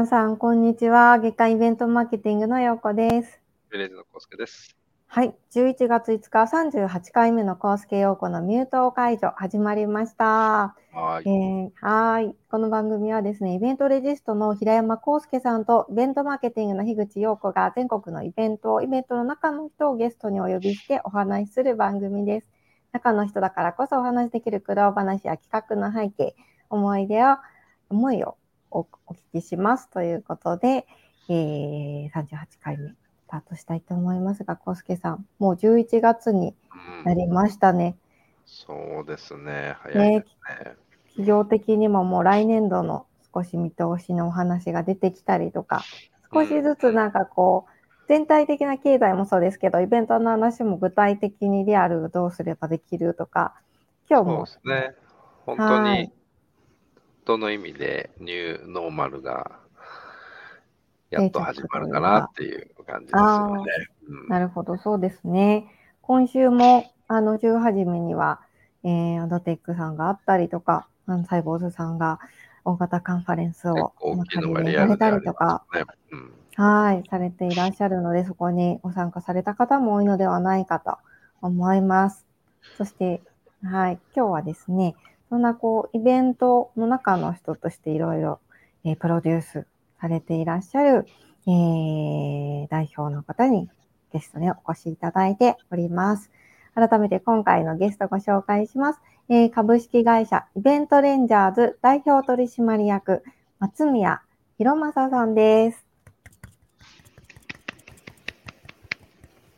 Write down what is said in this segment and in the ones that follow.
皆さん、こんにちは。月間イベントマーケティングのようこです。ベレーズのコウスケです。はい、11月5日、38回目のコースケ陽子のミュート解除始まりました。はえーはーい。この番組はですね、イベントレジストの平山康介さんと、イベントマーケティングの樋口陽子が全国のイベント、イベントの中の人をゲストにお呼びしてお話しする番組です。中の人だからこそお話しできる苦労話や企画の背景、思い出を、思いをおお聞きしますということで、えー、38回目、スタートしたいと思いますが、康介さん、もう11月にうんなりましたね。そうですね。早いですね。企業的にももう来年度の少し見通しのお話が出てきたりとか、少しずつなんかこう、全体的な経済もそうですけど、イベントの話も具体的にリアルどうすればできるとか、今日そうもですね。本当はいに、どの意味でニューノーマルがやっと始まるかなっていう感じですよね。うんなるほど、そうですね。今週も、あの、週初めには、えー、アドテックさんがあったりとか、サイボーズさんが大型カンファレンス結を構大きいのりられリアルでありたりとか、ますね。うんはい、されていらっしゃるので、そこにご参加された方も多いのではないかと思います。そして、はい、今日はですね、そんなこう、イベントの中の人としていろいろ、えプロデュースされていらっしゃる、えー代表の方にゲストにお越しいただいております。改めて今回のゲストご紹介します。えー株式会社イベントレンジャーズ代表取締役松宮博正さんです。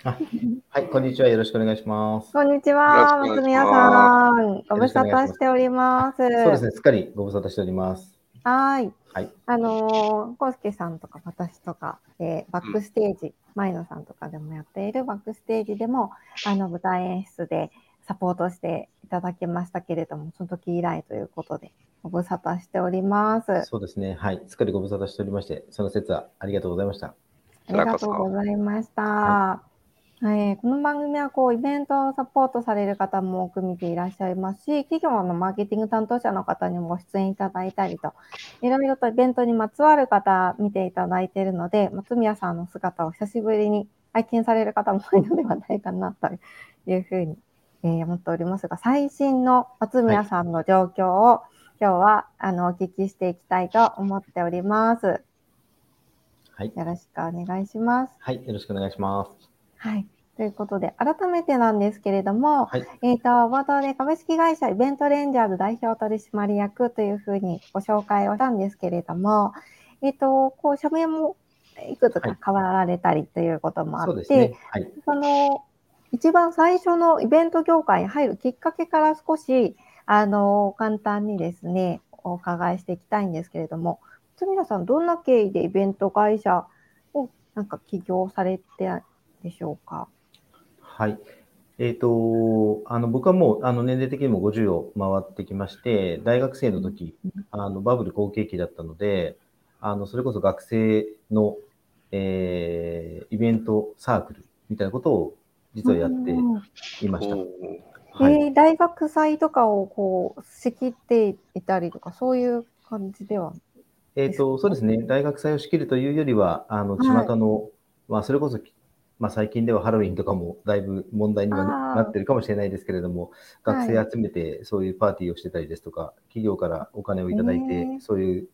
はい、こんにちは。よろしくお願いします。こんにちは、松宮さん。ご無沙汰しております。そうですね、すっかりご無沙汰しております。はい。はい。あのー、コウスケさんとか私とか、えーバックステージ、前野さんとかでもやっているバックステージでも、あの、舞台演出でサポートしていただきましたけれども、その時以来ということで、ご無沙汰しております。そうですね、はい。すっかりご無沙汰しておりまして、その説はありがとうございました。ありがとうございました。ははい、この番組はこうイベントをサポートされる方も多く見ていらっしゃいますし、企業のマーケティング担当者の方にもご出演いただいたりと、いろいろとイベントにまつわる方見ていただいているので、松宮さんの姿を久しぶりに拝見される方も多いのではないかなというふうに、えー思っておりますが、最新の松宮さんの状況を、今日はあのお聞きしていきたいと思っております。はい。よろしくお願いします。はい、よろしくお願いします。はい。ということで、改めてなんですけれども、はい。えっ、と、冒頭で株式会社イベントレンジャーズ代表取締役というふうにご紹介をしたんですけれども、えっ、と、こう、社名もいくつか変わられたりということもあって、そうですね。はい。その、一番最初のイベント業界に入るきっかけから少し、あの、簡単にですね、お伺いしていきたいんですけれども、皆さん、どんな経緯でイベント会社をなんか起業されてでしょうか？はい。えっ、と、あの、僕はもう、あの、年齢的にも50を回ってきまして、大学生の時、あの、バブル好景気だったので、あの、それこそ学生の、えーイベントサークルみたいなことを実はやってうんいました。はい。えー大学祭とかをこう仕切っていたりとか、そういう感じでは？えっ、と、そうですね。大学祭を仕切るというよりは、あの、はい巷の、まあ、それこそ、まあ、最近ではハロウィンとかもだいぶ問題にはなってるかもしれないですけれども、はい。学生集めてそういうパーティーをしてたりですとか、企業からお金をいただいて、そういう、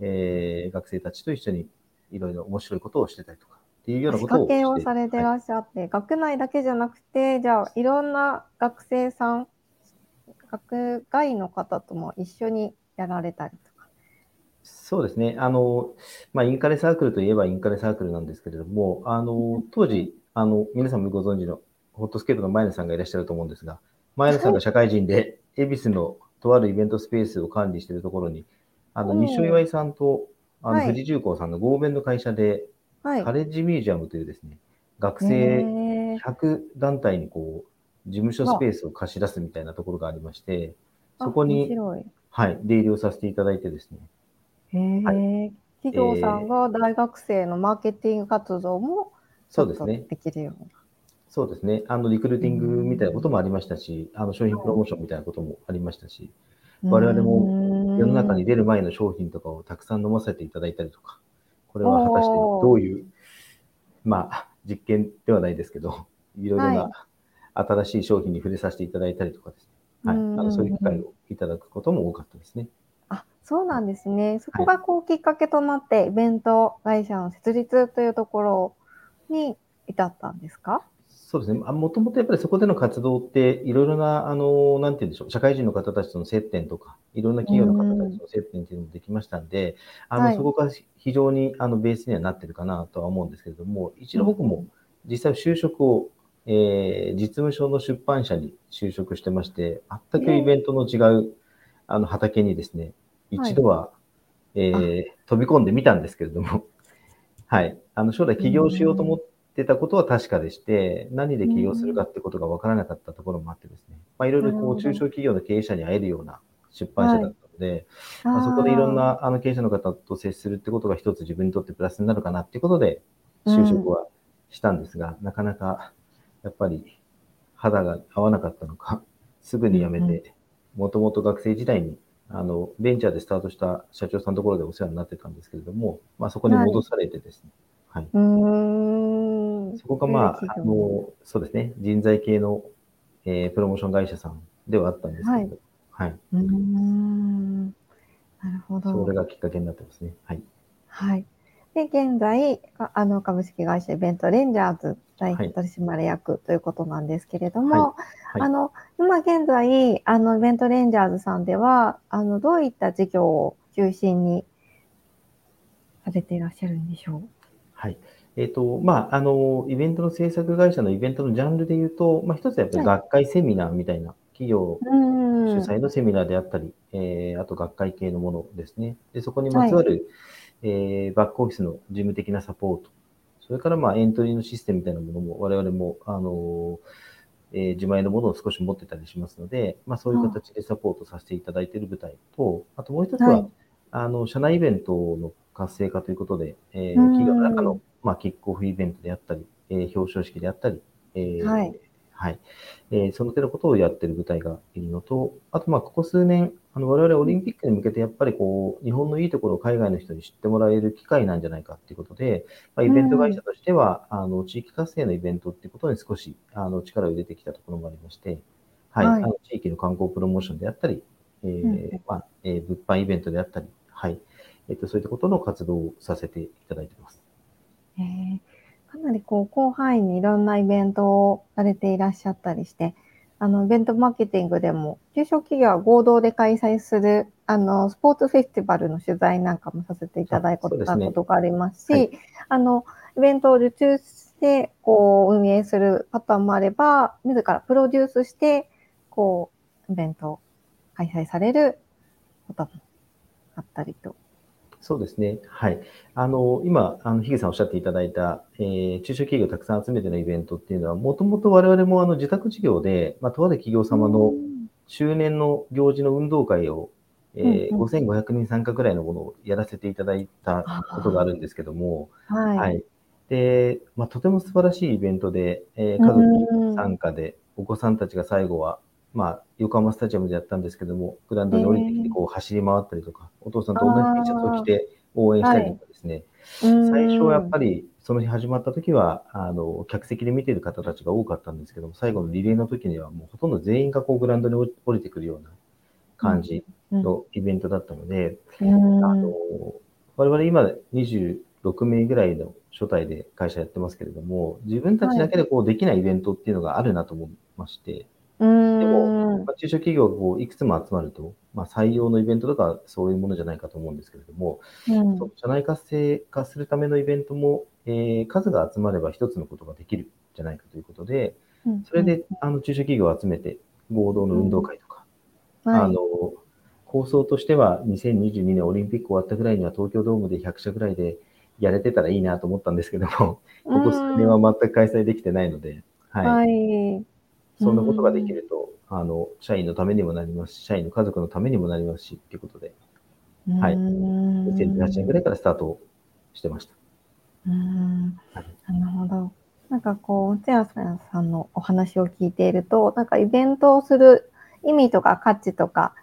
えー学生たちと一緒にいろいろ面白いことをしてたりとか、っていうような仕ことを掛けをしてされてはい。らっしゃって、学内だけじゃなくて、じゃあいろんな学生さん、学外の方とも一緒にやられたりとか。そうですね。あの、まあ、インカレサークルといえばインカレサークルなんですけれども、あの、当時、あの、皆さんもご存知のホットスケートの前野さんがいらっしゃると思うんですが、前野さんが社会人で、恵比寿のとあるイベントスペースを管理しているところに、あの、西尾岩井さんと、あの、はい富士重工さんの合弁の会社で、はい。カレッジミュージアムというですね、学へ生ー100団体にこう、事務所スペースを貸し出すみたいなところがありまして、そこに。はい、出入りをさせていただいてですね、へえ、企業さんが大学生のマーケティング活動もそうですね。できるような。そうですね。あの、リクルーティングみたいなこともありましたし、あの、商品プロモーションみたいなこともありましたし、我々も世の中に出る前の商品とかをたくさん飲ませていただいたりとか、これは果たしてどういう、まあ、実験ではないですけど、いろいろな新しい商品に触れさせていただいたりとかですね。はい。あのそういう機会をいただくことも多かったですね。あ、そうなんですね。そこがこうきっかけとなって、イベント会社の設立というところに至ったんですか？そうですね。もともとやっぱりそこでの活動って、いろいろな、あの、なんて言うんでしょう、社会人の方たちとの接点とか、いろんな企業の方たちとの接点っていうのもできましたんで、あの、そこが非常に、あの、ベースにはなってるかなとは思うんですけれども、一度僕も実際就職を、えー、実務省の出版社に就職してまして、全くイベントの違う、あの、畑にですね、一度は、えー、飛び込んでみたんですけれども、はい。あの、将来起業しようと思って、たことは確かでして、何で起業するかってことが分からなかったところもあってですね、まあ、いろいろこう中小企業の経営者に会えるような出版社だったので、はい、まあ、そこでいろんなあの経営者の方と接するってことが一つ自分にとってプラスになるかなっていうことで、就職はしたんですが、うん、なかなかやっぱり肌が合わなかったのか、すぐに辞めて、もともと学生時代にあのベンチャーでスタートした社長さんのところでお世話になってたんですけれども、まあ、そこに戻されてですね、はい、はい、そこがまあ、あの、そうですね、人材系の、えー、プロモーション会社さんではあったんですけど、はい。はい、うんなるほど。それがきっかけになってますね。はい。はい。で、現在、あの、株式会社イベントレンジャーズ代表取締役ということなんですけれども、はい。はい、あの、今現在、あの、イベントレンジャーズさんでは、あの、どういった事業を中心にされていらっしゃるんでしょう？はい。えっ、ー、と、まあ、あの、イベントの制作会社のイベントのジャンルで言うと、まあ、一つはやっぱり学会セミナーみたいな、企業主催のセミナーであったり、えー、あと学会系のものですね。で、そこにまつわる、はい、えー、バックオフィスの事務的なサポート、それからまあエントリーのシステムみたいなものも我々も、あのえー、自前のものを少し持ってたりしますので、まあそういう形でサポートさせていただいている舞台と、あともう一つは、はい、あの、社内イベントの活性化ということで、えー、企業の中の、まあ、キックオフイベントであったり、えー、表彰式であったり、えー、はい。はい。えー、その手のことをやってる舞台がいるのと、あと、まあ、ここ数年、あの、我々オリンピックに向けてやっぱりこう、日本のいいところを海外の人に知ってもらえる機会なんじゃないかっていうことで、まあ、イベント会社としては、あの、地域活性のイベントっていうことに少し、あの、力を入れてきたところもありまして、はい。はい、あの地域の観光プロモーションであったり、えー、うん、まあ、えー、物販イベントであったり、はい。えっ、と、そういったことの活動をさせていただいています。えー、かなりこう、広範囲にいろんなイベントをされていらっしゃったりして、あの、イベントマーケティングでも、中小企業は合同で開催する、あの、スポーツフェスティバルの取材なんかもさせていただいたことがありますし、すねはい、あの、イベントを受注して、こう、運営するパターンもあれば、自らプロデュースして、こう、イベントを開催されることもあったりと。そうですね。はい。あの、今、あの、ヒゲさんおっしゃっていただいた、えー、中小企業をたくさん集めてのイベントっていうのは、もともと我々もあの、自宅事業で、まあ、とある企業様の周年の行事の運動会を、えー、5500人参加ぐらいのものをやらせていただいたことがあるんですけども、はい、はい。で、まあ、とても素晴らしいイベントで、えー、家族参加で、お子さんたちが最後は、まあ、横浜スタジアムでやったんですけども、グラウンドに降りてきて、こう、走り回ったりとか、お父さんと同じ T シャツを着て応援したりとかですね、最初はやっぱり、その日始まった時は、あの、客席で見ている方たちが多かったんですけども、最後のリレーの時にはもうほとんど全員がこう、グラウンドに降りてくるような感じのイベントだったので、あの、我々今26名ぐらいの初代で会社やってますけれども、自分たちだけでこうできないイベントっていうのがあるなと思いまして、でも、まあ、中小企業がこういくつも集まると、まあ、採用のイベントとかそういうものじゃないかと思うんですけれども、うん、社内活性化するためのイベントも、えー、数が集まれば一つのことができるんじゃないかということで、それであの中小企業を集めて合同の運動会とか、うん。はい、あの構想としては2022年オリンピック終わったぐらいには東京ドームで100社ぐらいでやれてたらいいなと思ったんですけども、ここ数年は全く開催できてないので、はい。はい。そんなことができると、あの、社員のためにもなりますし、社員の家族のためにもなりますし、っていうことで、はい。2018年ぐらいからスタートしてました。うん。なるほど。なんかこう、松山さんのお話を聞いていると、なんかイベントをする意味とか価値とか、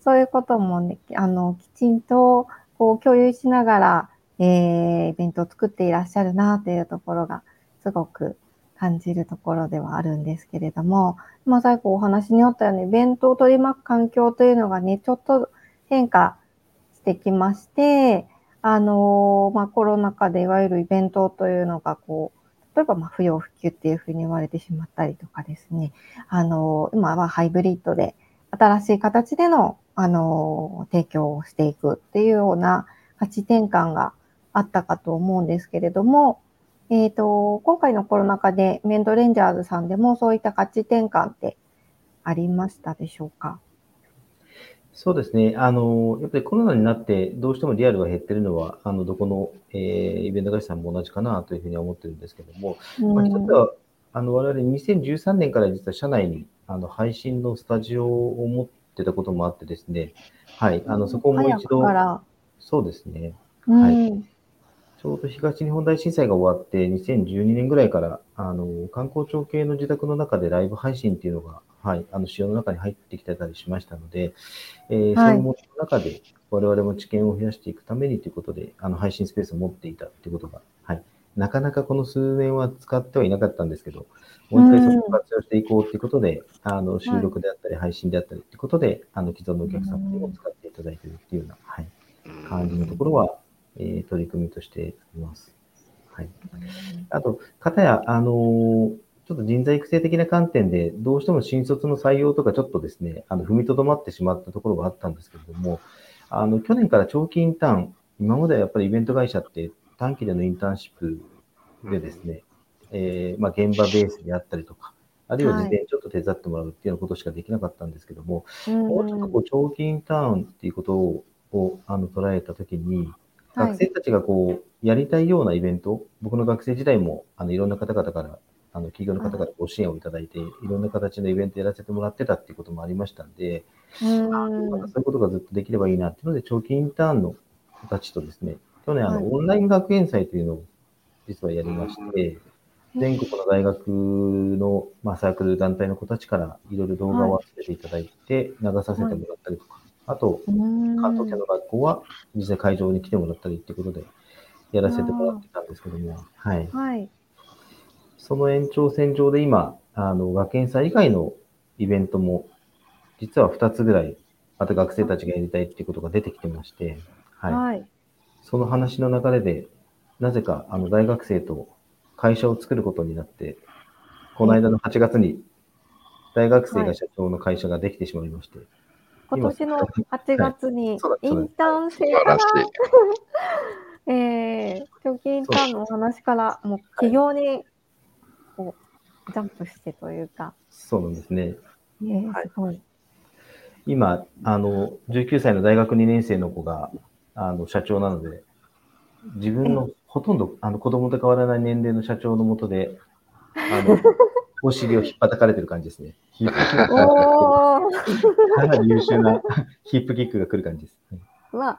そういうこともね、あの、きちんとこう共有しながら、えー、イベントを作っていらっしゃるなというところが、すごく感じるところではあるんですけれども、まあ、最後お話にあったように、イベントを取り巻く環境というのがね、ちょっと変化してきまして、あの、まあ、コロナ禍でいわゆるイベントというのが、こう、例えば、ま、不要不急っていうふうに言われてしまったりとかですね、あの、今はハイブリッドで、新しい形での、あの、提供をしていくっていうような価値転換があったかと思うんですけれども、えっ、ー、と、今回のコロナ禍でメンドレンジャーズさんでもそういった価値転換ってありましたでしょうか？そうですね。あの、やっぱりコロナになってどうしてもリアルが減ってるのは、あの、どこの、えー、イベント会社さんも同じかなというふうには思ってるんですけども、うん、まあ、一つは、あの、我々2013年から実は社内に、あの、配信のスタジオを持ってたこともあってですね、はい、あの、そこをもう一度、そうですね。はい。ちょうど東日本大震災が終わって、2012年ぐらいから、あの、観光庁系の自宅の中でライブ配信っていうのが、はい、あの、仕様の中に入ってきてたりしましたので、えー、はい、その中で我々も知見を増やしていくためにということで、あの、配信スペースを持っていたっていうことが、はい。なかなかこの数年は使ってはいなかったんですけど、もう一回そこを活用していこうっていうことで、あの、収録であったり、配信であったりっていうことで、あの、既存のお客様にも使っていただいているっていうような、はい、感じのところは、えー、取り組みとしています。はい。あと、かたや、あのー、ちょっと人材育成的な観点で、どうしても新卒の採用とかちょっとですね、あの、踏みとどまってしまったところがあったんですけれども、あの、去年から長期インターン、今まではやっぱりイベント会社って短期でのインターンシップでですね、うん、えー、まあ、現場ベースであったりとか、あるいは事前にちょっと手伝ってもらうっていうようなことしかできなかったんですけども、はい、もうちょっとこう長期インターンっていうことををあの捉えたときに、学生たちがこう、やりたいようなイベント、僕の学生時代も、あの、いろんな方々から、あの、企業の方々ご支援をいただいて、い。ろんな形のイベントやらせてもらってたっていうこともありましたんで、うん。そういうことがずっとできればいいなっていうので、長期インターンの子たちとですね、去年、あの、オンライン学園祭というのを実はやりまして、全国の大学の、まあ、サークル団体の子たちからいろいろ動画を集めていただいて、流させてもらったりとか、あと、関東圏の学校は実際会場に来てもらったりっていうことでやらせてもらってたんですけども、はい。はい、その延長線上で今、あの、学園祭以外のイベントも、実は2つぐらい、また学生たちがやりたいっていうことが出てきてまして、はい。はい、その話の流れで、なぜか、あの、大学生と会社を作ることになって、この間の8月に、大学生が社長の会社ができてしまいまして、今年の8月にインターン生から、えー、長期インターンのお話から、もう起業にこうジャンプしてというか。そうなんですね。えー、すごい。今、あの、19歳の大学2年生の子が、あの、社長なので、自分のほとんど、あの、子供と変わらない年齢の社長のもとで、あの、お尻を引っ叩かれてる感じですね。ヒップキックかなり優秀な ヒップキックが来る感じです。わ、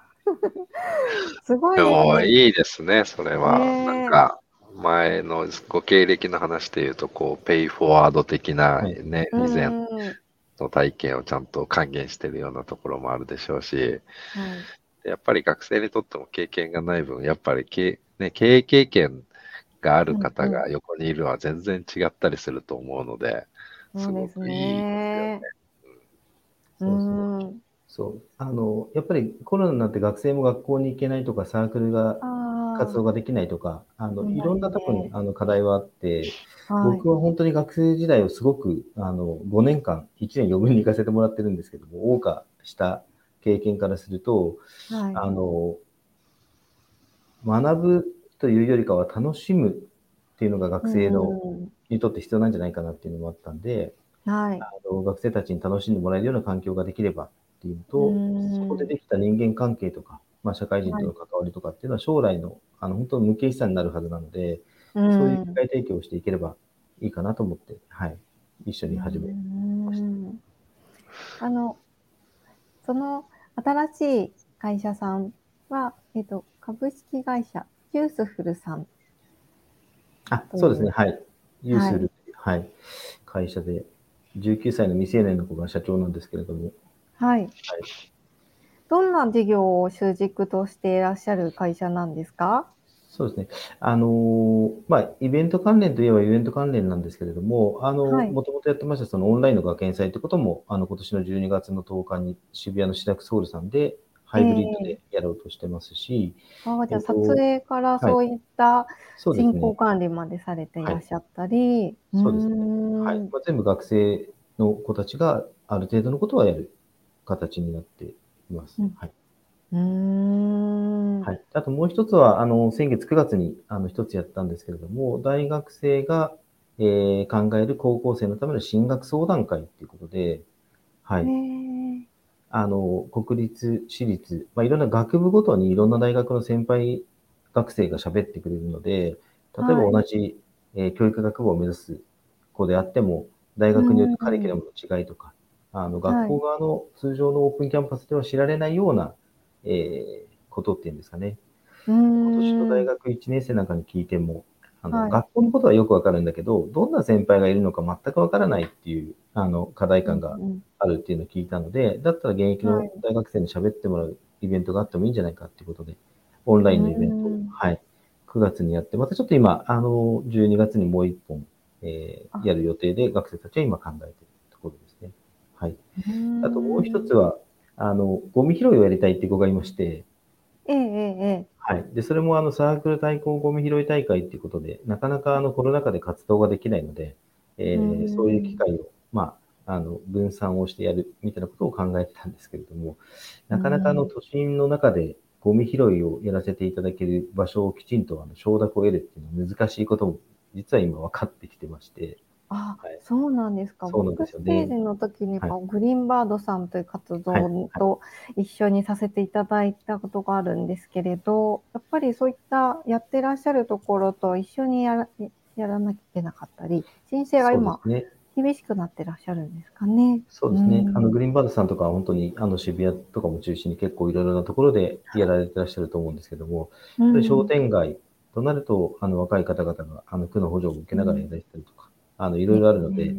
すごい、ね。でもいいですね、それは。なんか、前のご経歴の話で言うと、こう、ペイフォワード的なね、はい、以前の体験をちゃんと還元してるようなところもあるでしょうし、はい、やっぱり学生にとっても経験がない分、やっぱり経,、ね、経営経験がある方が横にいるのは全然違ったりすると思うので、すごくいいですよね。そう。あの、やっぱりコロナになって学生も学校に行けないとか、サークルが、活動ができないとか、あの、いろんな多分、あの、課題はあって、僕は本当に学生時代をすごく、あの、5年間、1年余分に行かせてもらってるんですけども、謳歌した経験からすると、はい、あの、学ぶというよりかは楽しむっていうのが学生の、にとって必要なんじゃないかなっていうのもあったんで、はい、あの学生たちに楽しんでもらえるような環境ができればっていうと、そこでできた人間関係とか、まあ、社会人との関わりとかっていうのは将来のあの本当無形資産になるはずなので、そういう機会提供をしていければいいかなと思って、はい、一緒に始めました。あの、その新しい会社さんは、えっ、と、株式会社ユースフルさん。あ、そうですね。はい。ユースル、はい、はい、会社で、19歳の未成年の子が社長なんですけれども。はい。はい、どんな事業を主軸としていらっしゃる会社なんですか？そうですね。あのまあ、イベント関連といえばイベント関連なんですけれども、あの、もともとやってました、そのオンラインの学園祭ということも、あの、今年の12月の10日に渋谷のシダックソウルさんで、ハイブリッドでやろうとしてますし。えー、あじゃあ、撮影からそういった進行管理までされていらっしゃったり。そうですね。はいまあ、全部学生の子たちがある程度のことはやる形になっています。うん、はい。うんはい。あともう一つは、あの、先月9月に、あの、一つやったんですけれども、大学生が、えー、考える高校生のための進学相談会っていうことで、はい。あの、国立、私立、まあ、いろんな学部ごとにいろんな大学の先輩学生が喋ってくれるので、例えば同じ、はい、えー、教育学部を目指す子であっても、大学によってカリキュラムの違いとか、あの、学校側の通常のオープンキャンパスでは知られないような、えー、ことっていうんですかね。今年の大学1年生なんかに聞いても、あの、はい、学校のことはよくわかるんだけど、どんな先輩がいるのか全くわからないっていう、あの、課題感があるっていうのを聞いたので、だったら現役の大学生に喋ってもらうイベントがあってもいいんじゃないかっていうことで、オンラインのイベントを、はい、9月にやって、またちょっと今、あの、12月にもう一本、えー、やる予定で、学生たちは今考えているところですね。はい。あともう一つは、あの、ゴミ拾いをやりたいって子がいまして、ええええ。はい。で、それもあのサークル対抗ゴミ拾い大会っていうことで、なかなかあのコロナ禍で活動ができないので、えー、そういう機会を、まあ、あの、分散をしてやるみたいなことを考えてたんですけれども、なかなかあの都心の中でゴミ拾いをやらせていただける場所をきちんとあの承諾を得るっていうのは難しいことも実は今分かってきてまして、あ、はい、そうなんですか。そうなんですよね。ステージの時に、はい、グリーンバードさんという活動と一緒にさせていただいたことがあるんですけれど、やっぱりそういったやってらっしゃるところと一緒にやらやらなきゃいけなかったり、申請が今、厳しくなってらっしゃるんですかね。そうですね。うん、あの、グリーンバードさんとかは本当に、あの、渋谷とかも中心に結構いろいろなところでやられてらっしゃると思うんですけども、うん、商店街となると、あの、若い方々が、あの、区の補助を受けながらやられてたりとか、あの、いろいろあるので、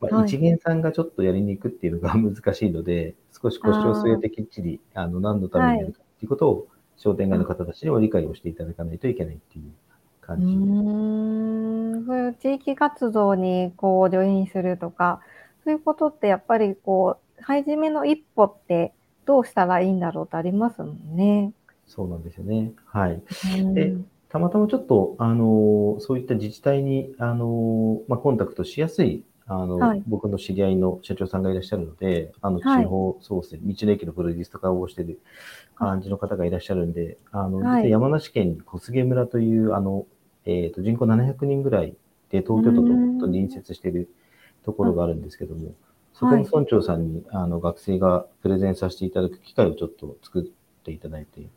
まあ、一元さんがちょっとやりに行くっていうのが 難しいので、少し腰を据えてきっちり、あの、何のためにやるかっていうことを、商店街の方たちにも理解をしていただかないといけないっていう感じ。うん。そういう地域活動に、こう、ジョインするとか、そういうことってやっぱり、こう、初めの一歩ってどうしたらいいんだろうとありますもんね。そうなんですよね。はい。で、たまたまちょっと、あの、そういった自治体に、あの、まあ、コンタクトしやすい、あの、はい、僕の知り合いの社長さんがいらっしゃるので、あの、地方創生、はい、道の駅のプロデュースとかをしている感じの方がいらっしゃるんで、あの、はい、山梨県に小菅村という、あの、えっ、ー、と、人口700人ぐらいで、東京都と隣接しているところがあるんですけども、そこの村長さんに、あの、学生がプレゼンさせていただく機会をちょっと作っていただいて、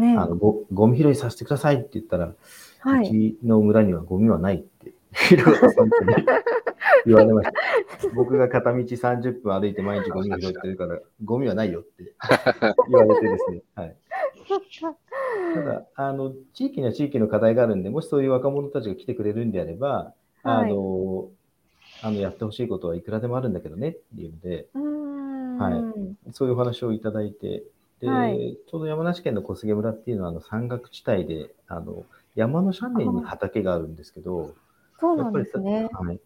ね、あのごゴミ拾いさせてくださいって言ったら、はい、うちの村にはゴミはないって、言われました。僕が片道30分歩いて毎日ゴミ拾ってるから、ゴミはないよって 言われてですね。はい、ただあの、地域には地域の課題があるんで、もしそういう若者たちが来てくれるんであれば、はい、あのあのやってほしいことはいくらでもあるんだけどねっていうので、はい、そういうお話をいただいて、で、はい、ちょうど山梨県の小菅村っていうのはあの山岳地帯で、あの山の斜面に畑があるんですけど、そうなんですね。はい。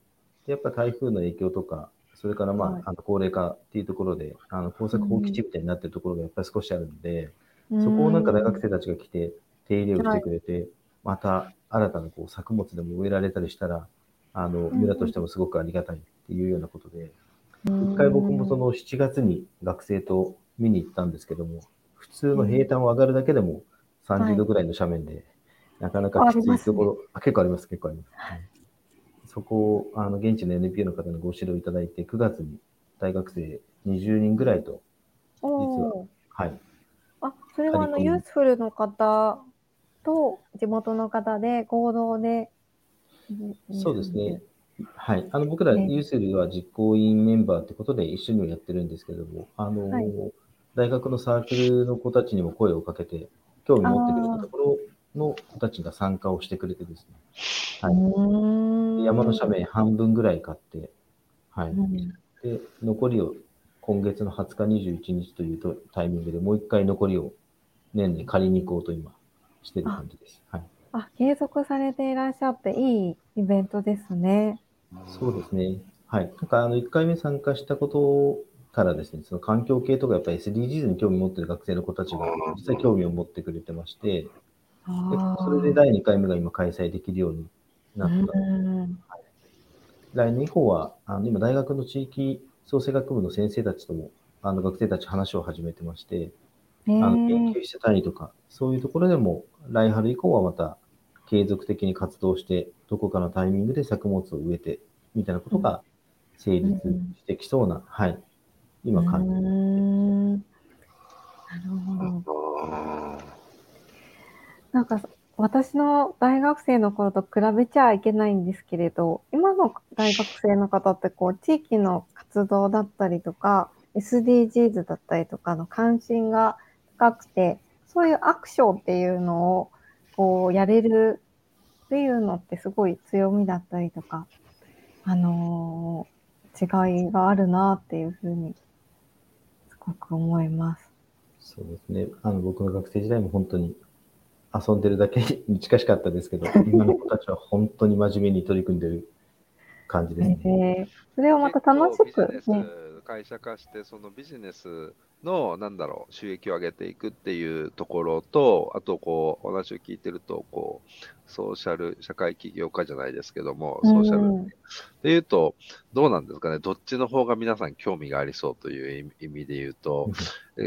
やっぱ台風の影響とか、それからまあ、はい、あの高齢化っていうところで、あの工作放棄地みたいになってるところがやっぱり少しあるんで、うん、そこをなんか大学生たちが来て手入れをしてくれて、はい、また新たなこう作物でも植えられたりしたら、あの村としてもすごくありがたいっていうようなことで、一、うん、回僕もその7月に学生と見に行ったんですけども、普通の平坦を上がるだけでも30度ぐらいの斜面で、はい、なかなかきついところ、あ、ね、結構あります、結構あります。はい、そこを、あの、現地の NPO の方のご指導いただいて、9月に大学生20人ぐらいと、実は、はい。あ、それはあの、ユースフルの方と地元の方で合同で、そうですね。はい。あの、僕らユースルは実行委員メンバーってことで一緒にやってるんですけども、あの、はい、大学のサークルの子たちにも声をかけて、興味持ってくれたところ、の子たちが参加をしてくれてですね、はい、山の斜面半分ぐらい買って、はい、で残りを今月の20日、21日というタイミングでもう一回残りを年に借りに行こうと今してる感じです。はい、あ継続されていらっしゃっていいイベントですね。そうですね。はい。なんかあの1回目参加したことからですね、その環境系とかやっぱり SDGs に興味を持ってる学生の子たちが実際興味を持ってくれてまして、それで第2回目が今開催できるようになった。来年以降は、あの今大学の地域創生学部の先生たちとも、あの学生たち話を始めてまして、あの研究してたりとか、そういうところでも来春以降はまた継続的に活動して、どこかのタイミングで作物を植えて、みたいなことが成立してきそうな、はい、今感じなるほど。なんか私の大学生の頃と比べちゃいけないんですけれど、今の大学生の方ってこう地域の活動だったりとか、SDGs だったりとかの関心が高くて、そういうアクションっていうのをこうやれるっていうのってすごい強みだったりとか、あのー、違いがあるなっていうふうにすごく思います。そうですね。あの僕の学生時代も本当に遊んでるだけに近しかったですけど、今の子たちは本当に真面目に取り組んでる感じですね。えー、それをまた楽しく、ね、会社化して、そのビジネスの、なんだろう、収益を上げていくっていうところと、あと、こう、お話を聞いてると、こう、ソーシャル、社会起業家じゃないですけども、ソーシャルでいうと、どうなんですかね、どっちの方が皆さん興味がありそうという意味で言うと、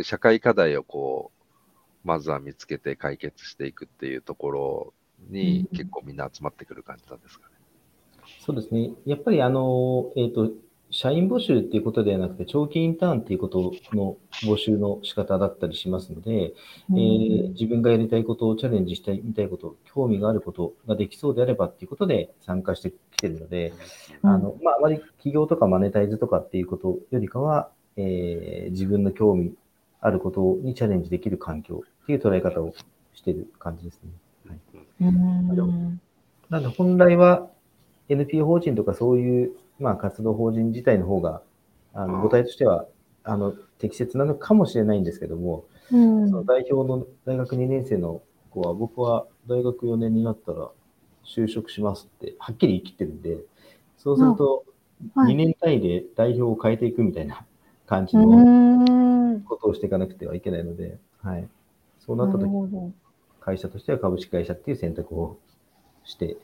社会課題をこう、まずは見つけて解決していくっていうところに結構みんな集まってくる感じなんですかね？そうですね。やっぱりあの、えっ、ー、と、社員募集っていうことではなくて、長期インターンっていうことの募集の仕方だったりしますので、うん、えー、自分がやりたいことをチャレンジしたい、みたいこと、興味があることができそうであればっていうことで参加してきてるので、うん、あの、まあ、あまり企業とかマネタイズとかっていうことよりかは、えー、自分の興味あることにチャレンジできる環境っていう捉え方をしてる感じですね。はい、うん。なので、本来は NPO 法人とかそういうまあ、活動法人自体の方が、あの母体としてはあの適切なのかもしれないんですけども、うん、その代表の大学2年生の子は、僕は大学4年になったら就職しますって、はっきり言い切ってるんで、そうすると、2年単位で代表を変えていくみたいな感じのことをしていかなくてはいけないので、はい、そうなった時会社としては株式会社っていう選択をして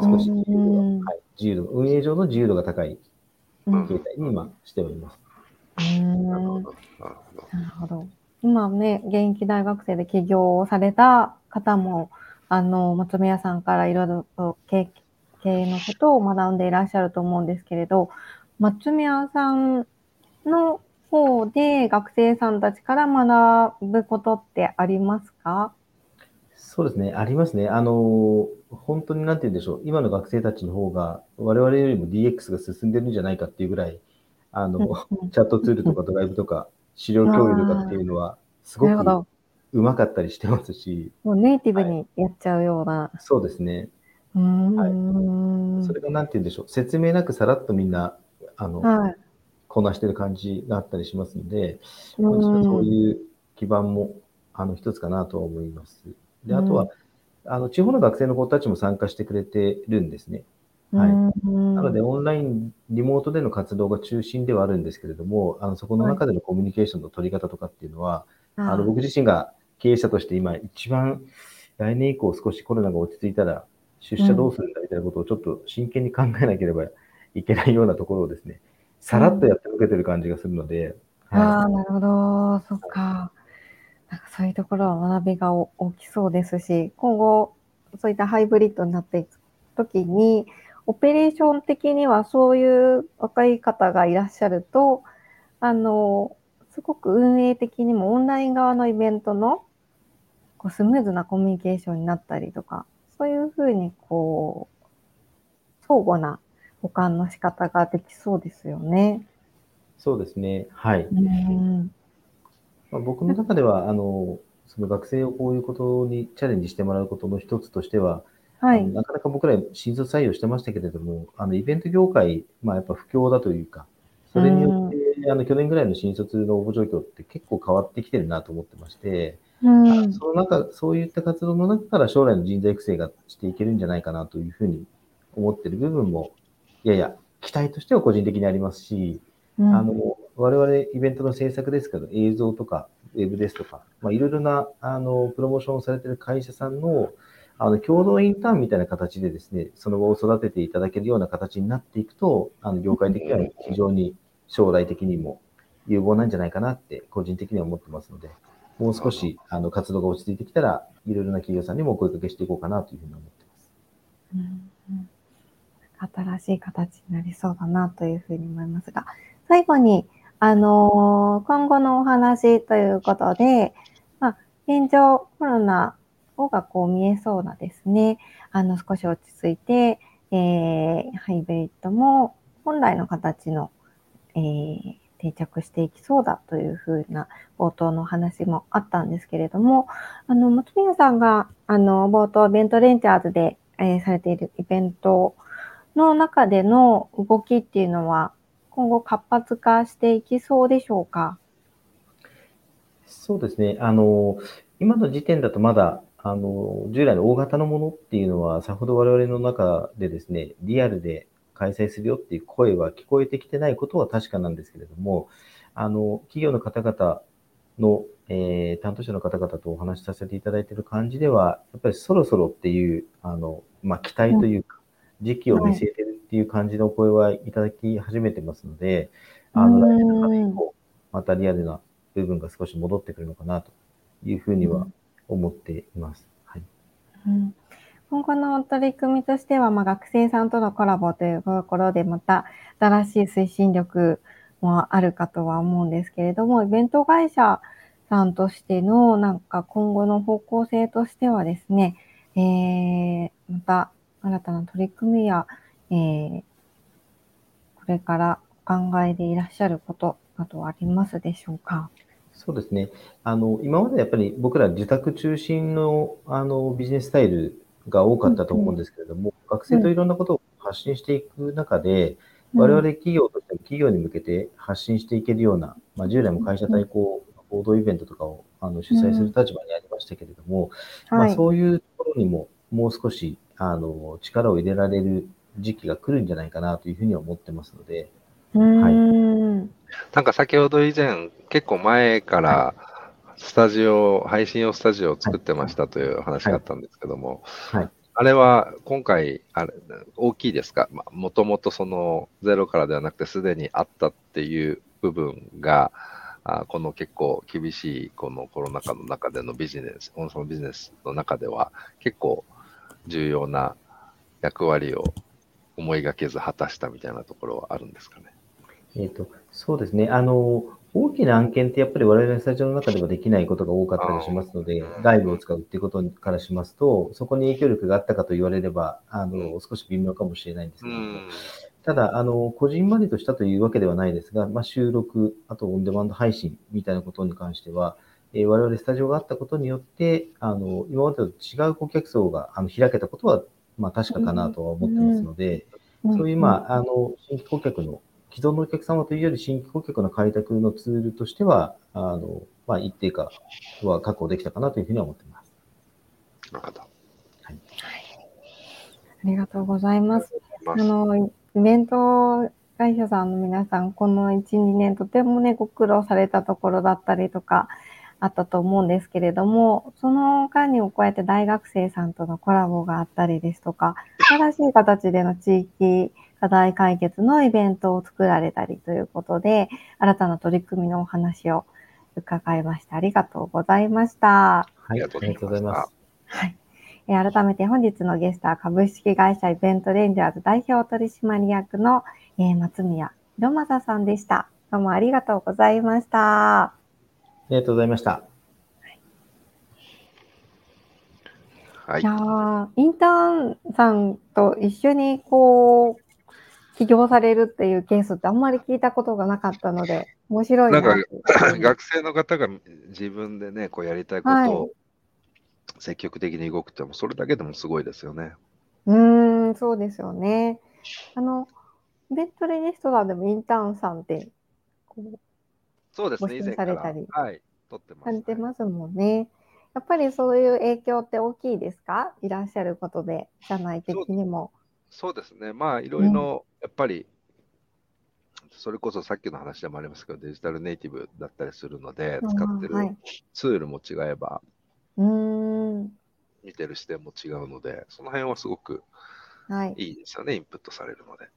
少し自由度が、はい、自由度、運営上の自由度が高い形態に今しております。なるほど。今ね、現役大学生で起業をされた方も、あの、松宮さんからいろいろと経営のことを学んでいらっしゃると思うんですけれど、松宮さんの方で学生さんたちから学ぶことってありますか？そうですね、ありますね。あの、本当になんて言うんでしょう、今の学生たちの方が、我々よりも DX が進んでるんじゃないかっていうぐらい、あの、チャットツールとかドライブとか、資料共有とかっていうのは、すごくうまかったりしてますし。もうネイティブにやっちゃうような。はい、そうですね。はい。それがなんて言うんでしょう、説明なくさらっとみんな、あの、はい、こなしてる感じがあったりしますので、そういう基盤も、あの、一つかなと思います。で、あとは、うん、あの、地方の学生の子たちも参加してくれてるんですね。はい。なので、オンライン、リモートでの活動が中心ではあるんですけれども、あの、そこの中でのコミュニケーションの取り方とかっていうのは、はい、あの、僕自身が経営者として今一番来年以降少しコロナが落ち着いたら出社どうするんだみたいなことをちょっと真剣に考えなければいけないようなところをですね、さらっとやって受けてる感じがするので。はい、ああ、なるほど。そっか。なんかそういうところは学びが大きそうですし、今後、そういったハイブリッドになっていくときに、オペレーション的にはそういう若い方がいらっしゃると、あの、すごく運営的にもオンライン側のイベントのこうスムーズなコミュニケーションになったりとか、そういうふうにこう、相互な保管の仕方ができそうですよね。そうですね。はい。うんまあ、僕の中では、あの、その学生をこういうことにチャレンジしてもらうことの一つとしては、はい。なかなか僕ら新卒採用してましたけれども、あのイベント業界、まあ、やっぱ不況だというか、それによって、あの去年ぐらいの新卒の応募状況って結構変わってきてるなと思ってまして、うん。その中、そういった活動の中から将来の人材育成がしていけるんじゃないかなというふうに思ってる部分も、やや期待としては個人的にありますし、うんあの、我々イベントの制作ですけど、映像とか、ウェブですとか、まあ、いろいろな、あの、プロモーションをされている会社さんの、あの、共同インターンみたいな形でですね、その場を育てていただけるような形になっていくと、あの、業界的には非常に将来的にも有望なんじゃないかなって、個人的には思ってますので、もう少し、あの、活動が落ち着いてきたら、いろいろな企業さんにもお声掛けしていこうかなというふうに思ってます。うん新しい形になりそうだなというふうに思いますが、最後に、あのー今後のお話ということで、まあ、現状コロナがこう見えそうなですね、あの少し落ち着いて、えーハイブリッドも本来の形の、えー定着していきそうだというふうな冒頭のお話もあったんですけれども、あの、松宮さんが、あの、冒頭、ベントレンジャーズで、えーされているイベントの中での動きっていうのは、今後活発化していきそうでしょうか？そうですね。あの、今の時点だとまだ、あの、従来の大型のものっていうのは、さほど我々の中でですね、リアルで開催するよっていう声は聞こえてきてないことは確かなんですけれども、あの、企業の方々の、えー担当者の方々とお話しさせていただいている感じでは、やっぱりそろそろっていう、あの、まあ、期待というか、時期を見据えてるっていう感じのお声はいただき始めてますので、あの、来年の春以降、またリアルな部分が少し戻ってくるのかなというふうには思っています。はい。うん今後の取り組みとしては、まあ、学生さんとのコラボというところで、また新しい推進力もあるかとは思うんですけれども、イベント会社さんとしての、なんか今後の方向性としてはですね、えー、また新たな取り組みや、えー、これからお考えでいらっしゃることなどはありますでしょうか？そうですね。あの、今までやっぱり僕ら自宅中心の、あの、ビジネススタイルが多かったと思うんですけれども、学生といろんなことを発信していく中で、我々企業としても企業に向けて発信していけるような、まあ、従来も会社対抗報道イベントとかをあの主催する立場にありましたけれども、まあ、はい。そういうところにももう少しあの力を入れられる時期が来るんじゃないかなというふうには思ってますので、うーん。なんか先ほど以前、結構前から、スタジオ、配信用スタジオを作ってましたという話があったんですけども、はい。あれは今回、あれ、大きいですか？もともとそのゼロからではなくてすでにあったっていう部分が、あこの結構厳しいこのコロナ禍の中でのビジネス、そのビジネスの中では結構重要な役割を思いがけず果たしたみたいなところはあるんですかね。えっ、と、そうですね。あの、大きな案件ってやっぱり我々のスタジオの中ではできないことが多かったりしますので、外部を使うっていうことからしますと、そこに影響力があったかと言われれば、あの、少し微妙かもしれないんですけども、ただ、あの、こじんまりとしたというわけではないですが、まあ、収録、あとオンデマンド配信みたいなことに関しては、えー我々スタジオがあったことによって、あの、今までと違う顧客層があの開けたことは、まあ、確かかなとは思ってますので、そういう、まあ、あの、新規顧客の、既存のお客様というより新規顧客の開拓のツールとしては、あの、まあ、一定かは確保できたかなというふうには思っています。なるほど。ありがとうございます。まあの、イベント会社さんの皆さん、この1、2年とてもね、ご苦労されたところだったりとか、あったと思うんですけれども、その間にもこうやって大学生さんとのコラボがあったりですとか、新しい形での地域課題解決のイベントを作られたりということで、新たな取り組みのお話を伺いました。ありがとうございました。はい、ありがとうございます。はい。えー改めて本日のゲストは株式会社イベントレンジャーズ代表取締役の、えー松宮弘正さんでした。どうもありがとうございました。ありがとうございました。はいいや。ーインターンさんと一緒にこう、起業されるっていうケースってあんまり聞いたことがなかったので、面白いな。なんか、学生の方が自分でね、こうやりたいことを積極的に動くっても、それだけでもすごいですよね。うーん、そうですよね。あの、イベントレジストラーでもインターンさんって、こう、そうですね、以前から。されたりはい、撮ってます、されてますもんね。やっぱりそういう影響って大きいですか？いらっしゃることで、社内的にも。そうですね、まあ、いろいろ、やっぱり、それこそさっきの話でもありますけど、デジタルネイティブだったりするので、使ってるはい。ツールも違えば、うーん。見てる視点も違うので、その辺はすごくはい。いいですよね、インプットされるので。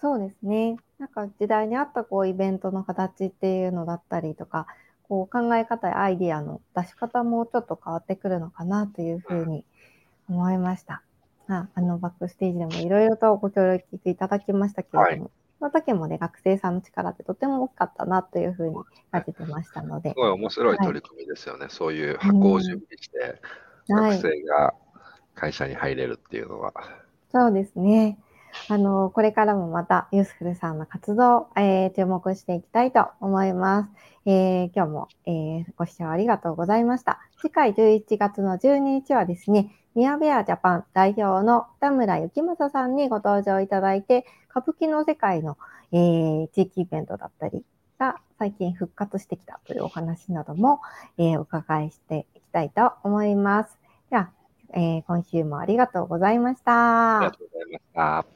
そうですね。なんか時代に合ったこうイベントの形っていうのだったりとか、こう考え方やアイディアの出し方もちょっと変わってくるのかなというふうに思いました。ああのバックステージでもいろいろとご協力いただきましたけれども、はいその時もね、学生さんの力ってとても大きかったなというふうに感じてましたので、すごい面白い取り組みですよね、そういう箱を準備して、はい学生が会社に入れるっていうのは。そうですね。あの、これからもまたユースフルさんの活動、えー注目していきたいと思います。えー今日も、えーご視聴ありがとうございました。次回11月の12日はですね、ミヤベアジャパン代表の田村幸正さんにご登場いただいて、歌舞伎の世界の、えー地域イベントだったりが最近復活してきたというお話なども、えーお伺いしていきたいと思います。では、えー今週もありがとうございました。ありがとうございました。